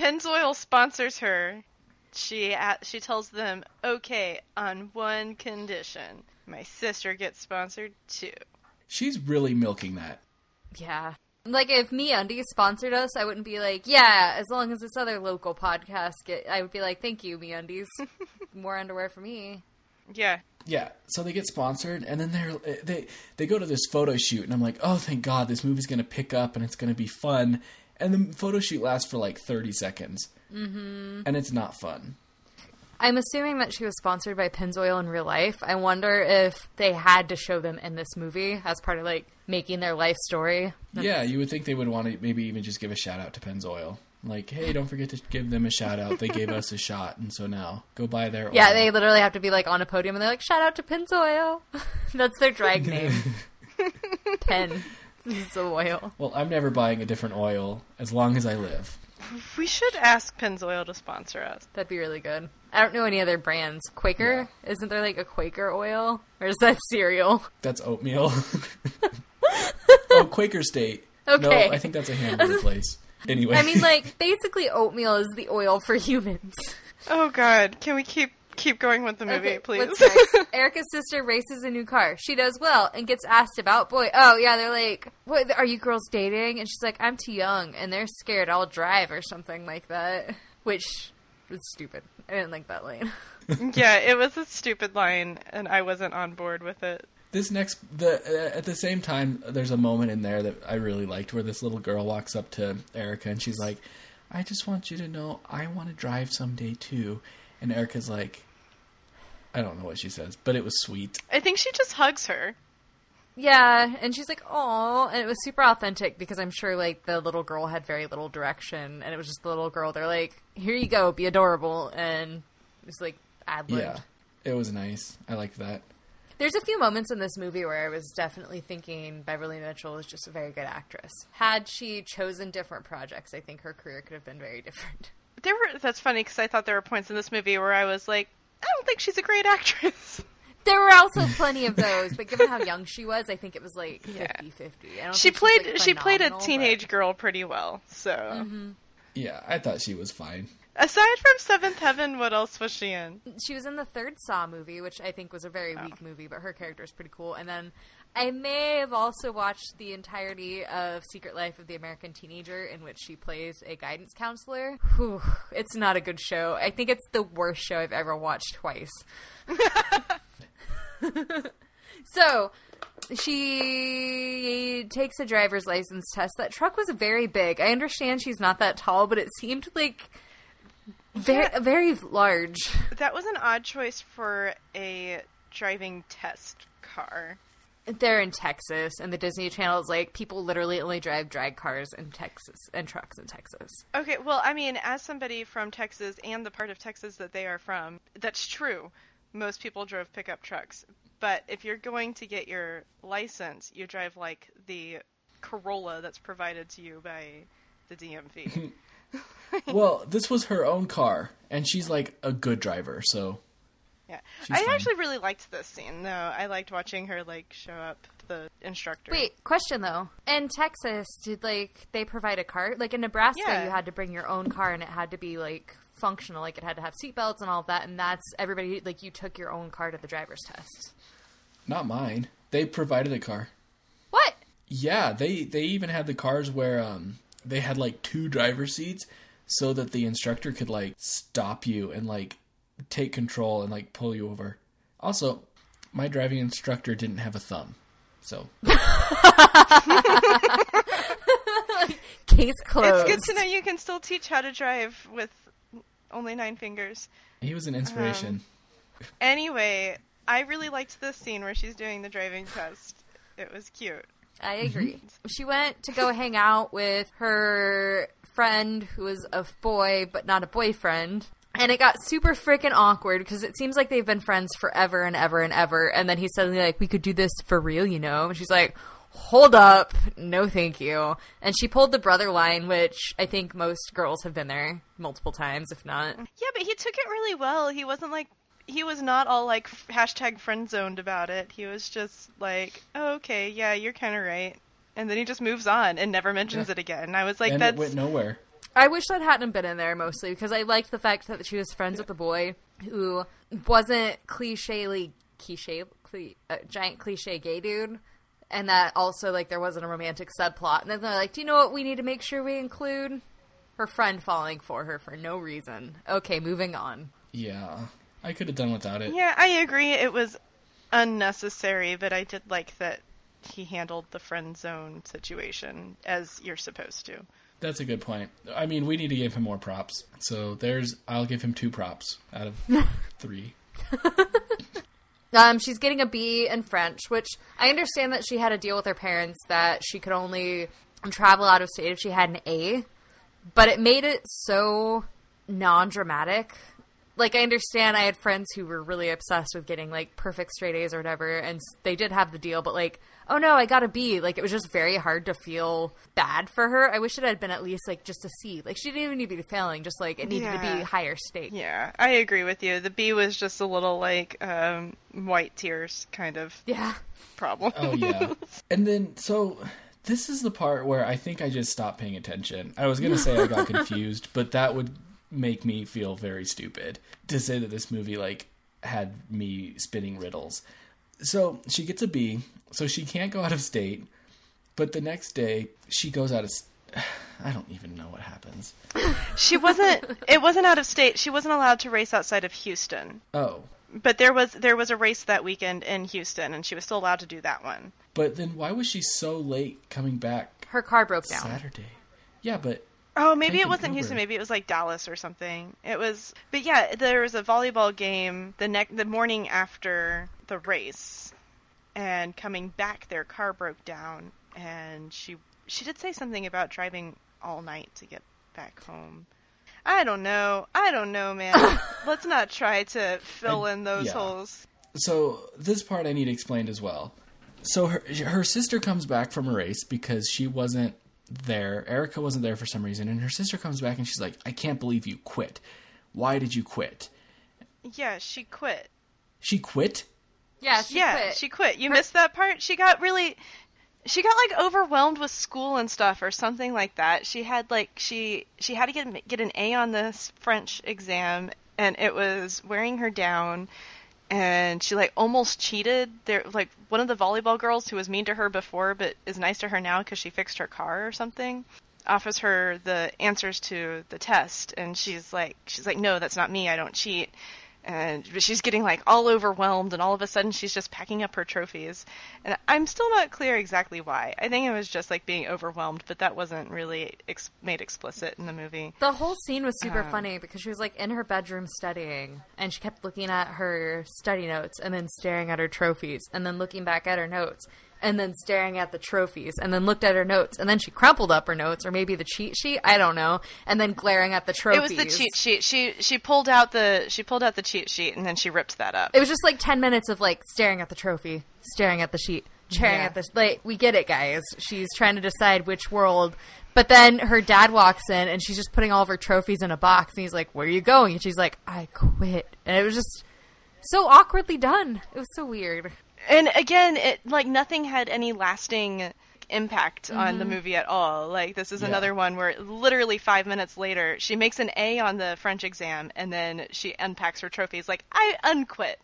Pennzoil sponsors her, she she tells them, "Okay, on one condition: my sister gets sponsored too." She's really milking that. Yeah. Like if MeUndies sponsored us, I wouldn't be like, yeah, as long as this other local podcast get I would be like, Thank you, MeUndies. More underwear for me. Yeah. Yeah, so they get sponsored, and then they're they they go to this photo shoot, and I'm like, oh, thank God, this movie's gonna pick up, and it's gonna be fun. And the photo shoot lasts for like 30 seconds, mm-hmm. and it's not fun. I'm assuming that she was sponsored by Pennzoil in real life. I wonder if they had to show them in this movie as part of like making their life story. Yeah, you would think they would want to maybe even just give a shout out to Pennzoil. Like, hey, don't forget to give them a shout out. They gave us a shot, and so now go buy their. Yeah, they literally have to be like on a podium, and they're like, "Shout out to Pennzoil." That's their drag name. Pen. This is oil. Well, I'm never buying a different oil as long as I live. We should ask Pennzoil to sponsor us. That'd be really good. I don't know any other brands. Quaker? Yeah. Isn't there like a Quaker oil? Or is that cereal? That's oatmeal. oh, Quaker State. Okay. No, I think that's a hamburger place. Anyway. I mean, like, basically, oatmeal is the oil for humans. Oh, God. Can we keep keep going with the movie, okay, please. What's next? Erica's sister races a new car. She does well and gets asked about boy. Oh yeah, they're like, "What are you girls dating?" And she's like, "I'm too young," and they're scared I'll drive or something like that, which was stupid. I didn't like that line. yeah, it was a stupid line, and I wasn't on board with it. This next, the uh, at the same time, there's a moment in there that I really liked where this little girl walks up to Erica and she's like, "I just want you to know I want to drive someday too." And Erica's like, I don't know what she says, but it was sweet. I think she just hugs her. Yeah, and she's like, "Oh," and it was super authentic because I'm sure like the little girl had very little direction, and it was just the little girl. They're like, "Here you go, be adorable," and it was like ad Yeah, it was nice. I liked that. There's a few moments in this movie where I was definitely thinking Beverly Mitchell is just a very good actress. Had she chosen different projects, I think her career could have been very different. There were that's funny because I thought there were points in this movie where I was like, I don't think she's a great actress. There were also plenty of those, but given how young she was, I think it was like 50-50. She played like she played a teenage but... girl pretty well. So mm-hmm. yeah, I thought she was fine. Aside from Seventh Heaven, what else was she in? She was in the third Saw movie, which I think was a very oh. weak movie, but her character is pretty cool. And then I may have also watched the entirety of Secret Life of the American Teenager, in which she plays a guidance counselor. Whew, it's not a good show. I think it's the worst show I've ever watched twice. so, she takes a driver's license test. That truck was very big. I understand she's not that tall, but it seemed like very yeah. very large. That was an odd choice for a driving test car. They're in Texas, and the Disney Channel is like people literally only drive drag cars in Texas and trucks in Texas. Okay, well, I mean, as somebody from Texas and the part of Texas that they are from, that's true. Most people drove pickup trucks, but if you're going to get your license, you drive like the Corolla that's provided to you by the DMV. well, this was her own car, and she's like a good driver, so yeah, I fine. actually really liked this scene though. I liked watching her like show up the instructor. Wait, question though. In Texas, did like they provide a car? Like in Nebraska, yeah. you had to bring your own car, and it had to be like functional. Like it had to have seatbelts and all of that. And that's everybody. Like you took your own car to the driver's test. Not mine. They provided a car. What? Yeah, they they even had the cars where um they had like two driver seats so that the instructor could like stop you and like take control and like pull you over. Also, my driving instructor didn't have a thumb, so case closed. It's good to know you can still teach how to drive with only nine fingers. He was an inspiration. Um, anyway, I really liked this scene where she's doing the driving test. It was cute. I agree. Mm-hmm. She went to go hang out with her friend who was a boy but not a boyfriend. And it got super freaking awkward because it seems like they've been friends forever and ever and ever. And then he's suddenly like, we could do this for real, you know? And she's like, hold up. No, thank you. And she pulled the brother line, which I think most girls have been there multiple times, if not. Yeah, but he took it really well. He wasn't like, he was not all like hashtag friend zoned about it. He was just like, oh, okay, yeah, you're kind of right. And then he just moves on and never mentions yeah. it again. And I was like, and that's. it went nowhere. I wish that hadn't been in there mostly because I liked the fact that she was friends with the boy who wasn't clichély cliche, cli uh, giant cliche gay dude, and that also like there wasn't a romantic subplot. And then they're like, "Do you know what we need to make sure we include?" Her friend falling for her for no reason. Okay, moving on. Yeah, I could have done without it. Yeah, I agree. It was unnecessary, but I did like that he handled the friend zone situation as you're supposed to. That's a good point. I mean, we need to give him more props. So there's, I'll give him two props out of three. Um, she's getting a B in French, which I understand that she had a deal with her parents that she could only travel out of state if she had an A, but it made it so non-dramatic. Like I understand, I had friends who were really obsessed with getting like perfect straight A's or whatever, and they did have the deal. But like, oh no, I got a B. Like it was just very hard to feel bad for her. I wish it had been at least like just a C. Like she didn't even need to be failing, just like it needed to be higher stake. Yeah, I agree with you. The B was just a little like um, white tears kind of Yeah. problem. Oh yeah. and then so this is the part where I think I just stopped paying attention. I was gonna say I got confused, but that would make me feel very stupid to say that this movie like had me spinning riddles. So she gets a B, so she can't go out of state. But the next day she goes out of. I don't even know what happens. She wasn't. It wasn't out of state. She wasn't allowed to race outside of Houston. Oh, But there was there was a race that weekend in Houston, and she was still allowed to do that one. but then why was she so late coming back Her car broke down. Saturday? Yeah, but Oh, maybe Take it wasn't Uber. Houston. Maybe it was like Dallas or something. It was, but yeah, there was a volleyball game the next the morning after the race, and coming back, their car broke down, and she she did say something about driving all night to get back home. I don't know. I don't know, man. Let's not try to fill I- in those yeah. holes. so this part I need explained as well. So her her sister comes back from a race because she wasn't there. Erica wasn't there for some reason, and her sister comes back and she's like, "I can't believe you quit. Why did you quit?" Yeah, she quit. She quit. Yeah, she yeah, quit. she quit. You Her- missed that part. She got really she got like overwhelmed with school and stuff or something like that. She had like she she had to get get an A on this French exam and it was wearing her down and she like almost cheated. There like one of the volleyball girls who was mean to her before but is nice to her now cuz she fixed her car or something offers her the answers to the test. And she's like she's like no that's not me. I don't cheat and but she's getting like all overwhelmed and all of a sudden she's just packing up her trophies. And i'm still not clear exactly why. I think it was just like being overwhelmed but that wasn't really ex- made explicit in the movie. The whole scene was super Um, funny because she was like in her bedroom studying and she kept looking at her study notes and then staring at her trophies and then looking back at her notes and then staring at the trophies and then looked at her notes and then she crumpled up her notes or maybe the cheat sheet, I don't know, and then glaring at the trophies. it was the cheat sheet she she pulled out the she pulled out the cheat sheet and then she ripped that up It was just like 10 minutes of like staring at the trophy, staring at the sheet, staring Yeah. at the like we get it guys. She's trying to decide which world. But then her dad walks in and she's just putting all of her trophies in a box and he's like, "Where are you going?" And she's like, "I quit." And it was just so awkwardly done. It was so weird. And again it like nothing had any lasting impact on Mm-hmm. the movie at all like this is Yeah. another one where literally five minutes later she makes an a on the french exam and then she unpacks her trophies like i unquit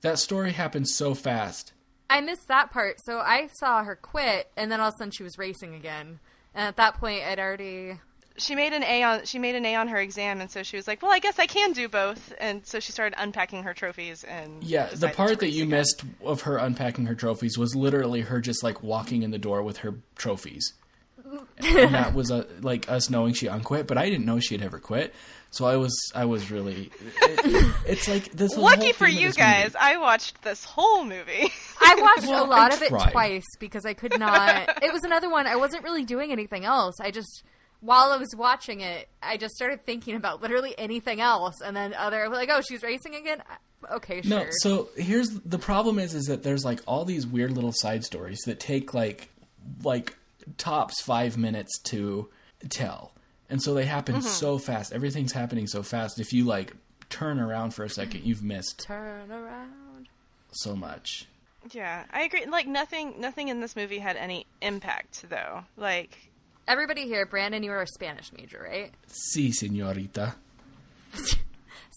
That story happened so fast. I missed that part. So I saw her quit and then all of a sudden she was racing again. And at that point I'd already she made an A on she made an A on her exam, and so she was like, "Well, I guess I can do both." And so she started unpacking her trophies and Yeah, the part that you again. missed of her unpacking her trophies was literally her just like walking in the door with her trophies. and that was uh, like us knowing she unquit, but I didn't know she had ever quit. So I was I was really it- it's like this the Lucky whole for you this movie. guys, I watched this whole movie. I watched Well, a lot I of it twice because I could not. it was another one. I wasn't really doing anything else. I just, while I was watching it, I just started thinking about literally anything else, and then other like, oh, she's racing again. Okay, sure. No, so here's the problem is is that there's like all these weird little side stories that take like like tops 5 minutes to tell. And so they happen Mm-hmm. so fast. Everything's happening so fast. If you like turn around for a second, you've missed Turn around. so much. yeah, I agree. Like nothing, nothing in this movie had any impact though. Like everybody here, Brandon, you were a Spanish major, right? Si, señorita.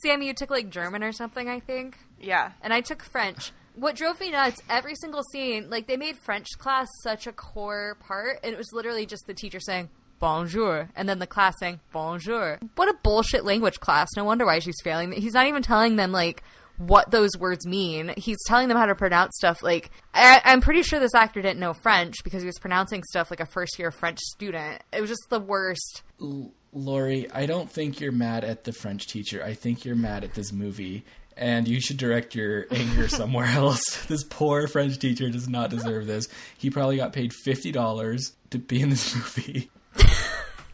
Sammy, you took like German or something, I think. Yeah. and I took French. What drove me nuts, every single scene, like they made French class such a core part, and it was literally just the teacher saying bonjour, and then the class saying bonjour. What a bullshit language class. No wonder why she's failing. He's not even telling them, like, what those words mean. He's telling them how to pronounce stuff. Like, I- I'm pretty sure this actor didn't know French because he was pronouncing stuff like a first year French student. It was just the worst. L- Lori, I don't think you're mad at the French teacher. I think you're mad at this movie. And you should direct your anger somewhere else. This poor French teacher does not deserve this. He probably got paid $50 to be in this movie.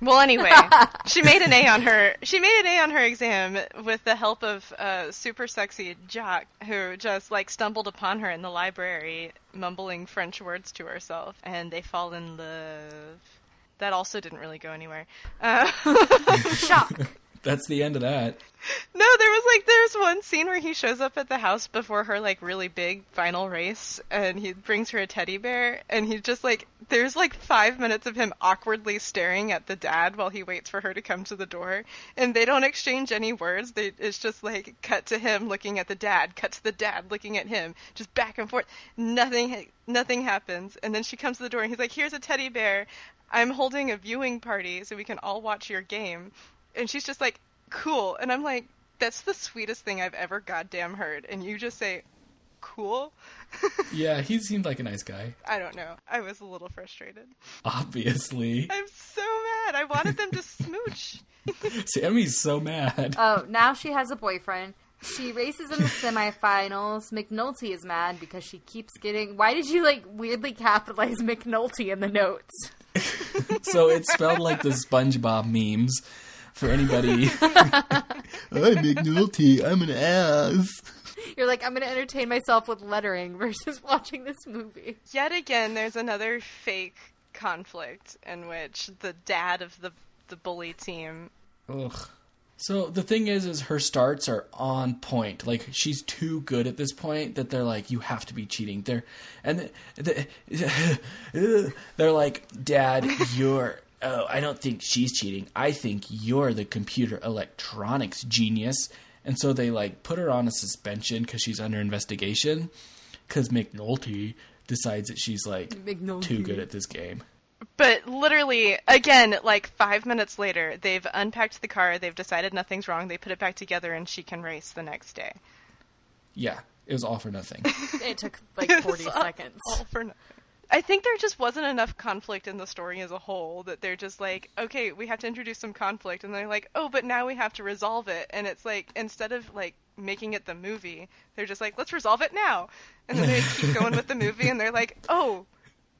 Well, anyway, she made an A on her. She made an A on her exam with the help of uh, super sexy Jock, who just like stumbled upon her in the library, mumbling French words to herself, and they fall in love. That also didn't really go anywhere. Uh, Shock. That's the end of that. no, there was like there's one scene where he shows up at the house before her like really big final race, and he brings her a teddy bear, and he's just like there's like five minutes of him awkwardly staring at the dad while he waits for her to come to the door, and they don't exchange any words. They it's just like cut to him looking at the dad, cut to the dad looking at him, just back and forth. Nothing nothing happens, and then she comes to the door, and he's like, "Here's a teddy bear. I'm holding a viewing party so we can all watch your game." And she's just like, cool. And I'm like, that's the sweetest thing I've ever goddamn heard. And you just say, cool? Yeah, he seemed like a nice guy. I don't know. I was a little frustrated. Obviously. I'm so mad. I wanted them to smooch. Sammy's so mad. Oh, now she has a boyfriend. She races in the semifinals. McNulty is mad because she keeps getting. Why did you like weirdly capitalize McNulty in the notes? so it's spelled like the SpongeBob memes. For anybody, I'm McNulty. I'm an ass. You're like, I'm going to entertain myself with lettering versus watching this movie. Yet again, there's another fake conflict in which the dad of the the bully team Ugh. So the thing is, is her starts are on point. Like she's too good at this point that they're like, you have to be cheating. They're and the, the, they're like, Dad, you're. Oh, I don't think she's cheating. I think you're the computer electronics genius. And so they like put her on a suspension because she's under investigation. Because McNulty decides that she's like McNulty. too good at this game. But literally, again, like five minutes later, they've unpacked the car, they've decided nothing's wrong, they put it back together, and she can race the next day. Yeah, it was all for nothing. It took like 40 seconds. all for nothing. I think there just wasn't enough conflict in the story as a whole that they're just like, okay, we have to introduce some conflict, and they're like, oh, but now we have to resolve it, and it's like instead of like making it the movie, they're just like, let's resolve it now, and then they keep going with the movie, and they're like, oh,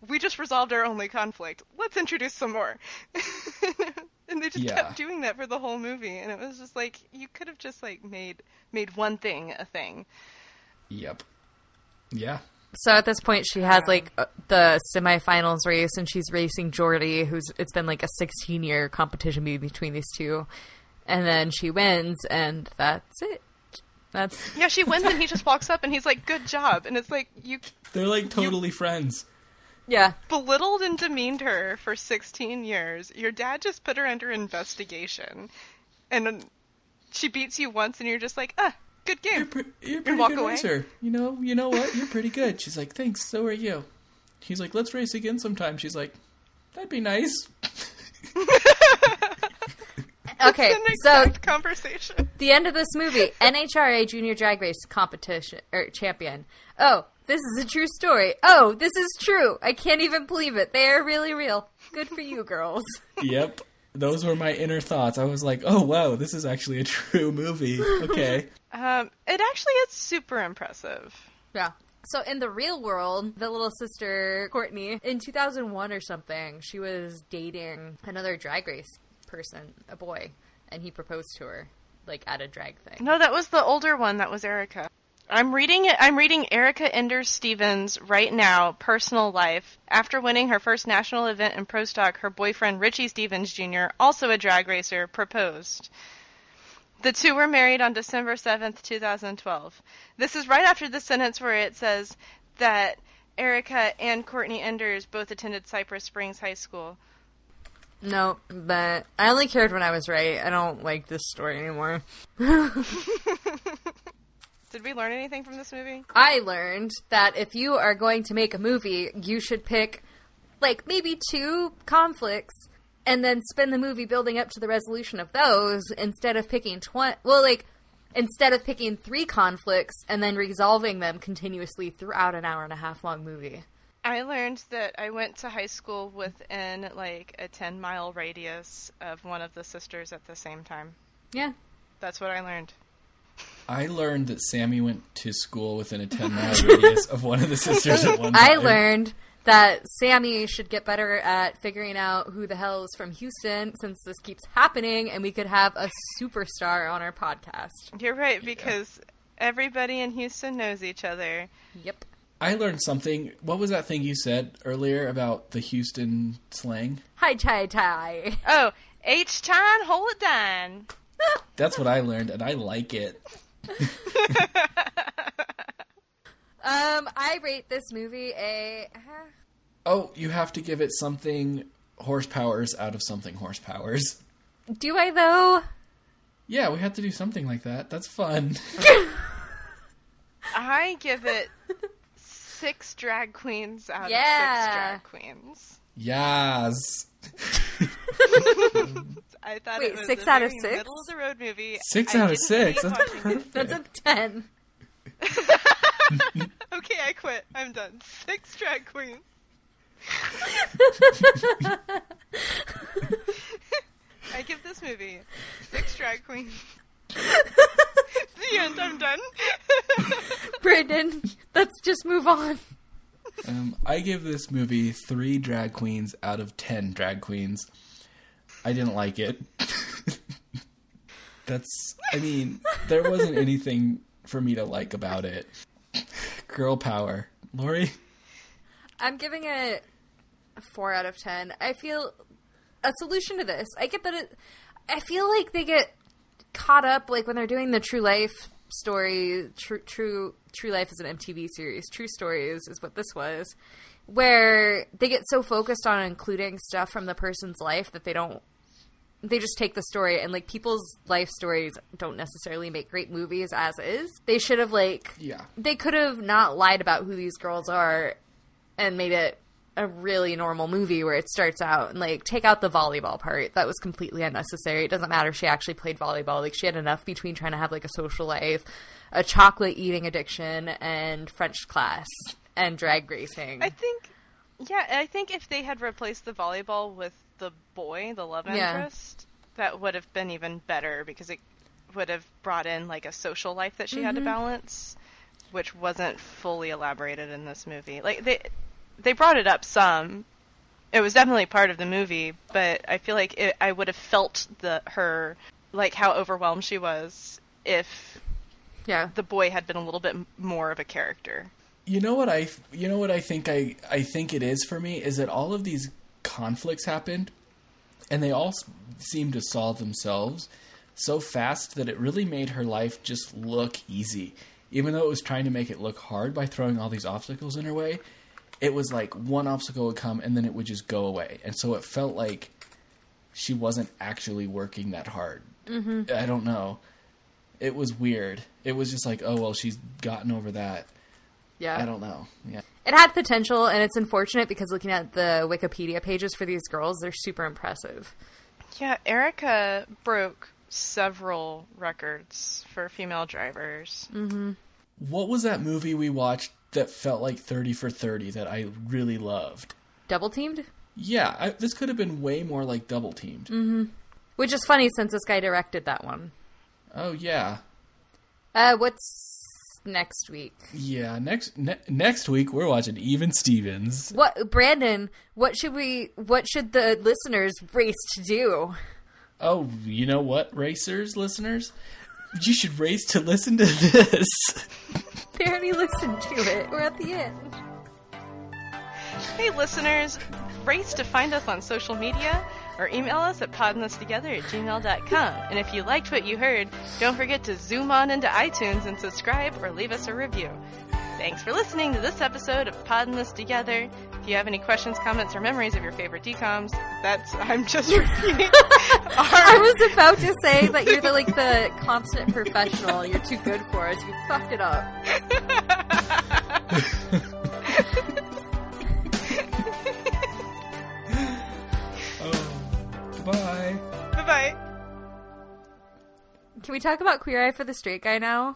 we just resolved our only conflict. Let's introduce some more. and they just Yeah. kept doing that for the whole movie, and it was just like you could have just like made made one thing a thing. yep. Yeah. So at this point, she has like uh, the semifinals race, and she's racing Jordy, who's it's been like a 16 year competition between these two, and then she wins, and that's it. That's Yeah, she wins, and he just walks up and he's like, "Good job," and it's like you They're like totally friends. yeah. belittled and demeaned her for 16 years. Your dad just put her under investigation, and she beats you once, and you're just like, "Ah, good You're, game." pre- you're pretty walk good away? racer. You know, you know what? You're pretty good. She's like, thanks. So are you. He's like, let's race again sometime. She's like, that'd be nice. Okay, The so conversation. the end of this movie, NHRA Junior Drag Race competition or champion. Oh, this is a true story. Oh, this is true. I can't even believe it. They are really real. Good for you, girls. yep. Those were my inner thoughts. I was like, oh wow, this is actually a true movie. Okay. Um, it actually is super impressive. Yeah. So in the real world, the little sister Courtney in 2001 or something, she was dating another drag race person, a boy, and he proposed to her like at a drag thing. No, that was the older one. That was Erica. I'm reading it. I'm reading Erica Enders Stevens right now. Personal life. After winning her first national event in pro stock, her boyfriend Richie Stevens Jr., also a drag racer, proposed. The two were married on December 7th, 2012. This is right after the sentence where it says that Erica and Courtney Enders both attended Cypress Springs High School. No, but I only cared when I was right. I don't like this story anymore. Did we learn anything from this movie? I learned that if you are going to make a movie, you should pick like maybe two conflicts and then spend the movie building up to the resolution of those instead of picking 20 well like instead of picking three conflicts and then resolving them continuously throughout an hour and a half long movie. I learned that I went to high school within like a 10 mile radius of one of the sisters at the same time. Yeah. That's what I learned. I learned that Sammy went to school within a 10 mile radius of one of the sisters at one time. I learned that Sammy should get better at figuring out who the hell is from Houston since this keeps happening and we could have a superstar on our podcast. You're right, because everybody in Houston knows each other. Yep. I learned something. What was that thing you said earlier about the Houston slang? Hi, tie, tie. Oh, H-Town, hold it down. That's what I learned, and I like it. Um, I rate this movie a. uh, Oh, you have to give it something horsepowers out of something horsepowers. Do I though? Yeah, we have to do something like that. That's fun. I give it six drag queens out Yeah. of six drag queens. Yas. I thought Wait, it was six a out of six? middle of the road movie. Six I out of six. That's perfect. That's a ten. Okay, I quit. I'm done. Six drag queens. I give this movie six drag queens. the end. I'm done. Brandon, let's just move on. Um, I give this movie three drag queens out of ten drag queens. I didn't like it. That's, I mean, there wasn't anything for me to like about it. Girl power. Lori? I'm giving it a four out of ten. I feel a solution to this. I get that it. I feel like they get caught up like when they're doing the True Life story. True, True, True Life is an MTV series. True Stories is what this was, where they get so focused on including stuff from the person's life that they don't. They just take the story and like people's life stories don't necessarily make great movies as is. They should have like Yeah. they could have not lied about who these girls are and made it a really normal movie where it starts out and like take out the volleyball part that was completely unnecessary it doesn't matter if she actually played volleyball like she had enough between trying to have like a social life a chocolate eating addiction and french class and drag racing I think, yeah, I think if they had replaced the volleyball with the boy, the love Yeah. interest, that would have been even better because it would have brought in like a social life that she had Mm-hmm. to balance, which wasn't fully elaborated in this movie. Like they, they brought it up some. It was definitely part of the movie, but I feel like it, I would have felt the her like how overwhelmed she was if yeah the boy had been a little bit more of a character. You know what I you know what I think I I think it is for me is that all of these conflicts happened and they all seemed to solve themselves so fast that it really made her life just look easy. Even though it was trying to make it look hard by throwing all these obstacles in her way, it was like one obstacle would come and then it would just go away. And so it felt like she wasn't actually working that hard. Mm-hmm. I don't know. It was weird. It was just like, oh well, she's gotten over that. yeah I don't know. Yeah. It had potential and it's unfortunate because looking at the wikipedia pages for these girls they're super impressive Yeah, Erica broke several records for female drivers. What was that movie we watched that felt like 30 for 30 that I really loved? double teamed Yeah, I, this could have been way more like double teamed. which is funny since this guy directed that one Oh yeah. uh what's next week Yeah, next ne- next week we're watching Even Stevens. What Brandon? What should we? What should the listeners race to do? Oh, you know what, racers, listeners? You should race to listen to this. They already listened to it. We're at the end. Hey, listeners, race to find us on social media or email us at poddingthistogether at gmail.com. And if you liked what you heard, don't forget to zoom on into iTunes and subscribe or leave us a review. Thanks for listening to this episode of Podding This Together. If you have any questions, comments, or memories of your favorite DComs, that's I'm just repeating. I was about to say that you're the like the constant professional. You're too good for us. You fucked it up. Can we talk about Queer Eye for the Straight Guy now?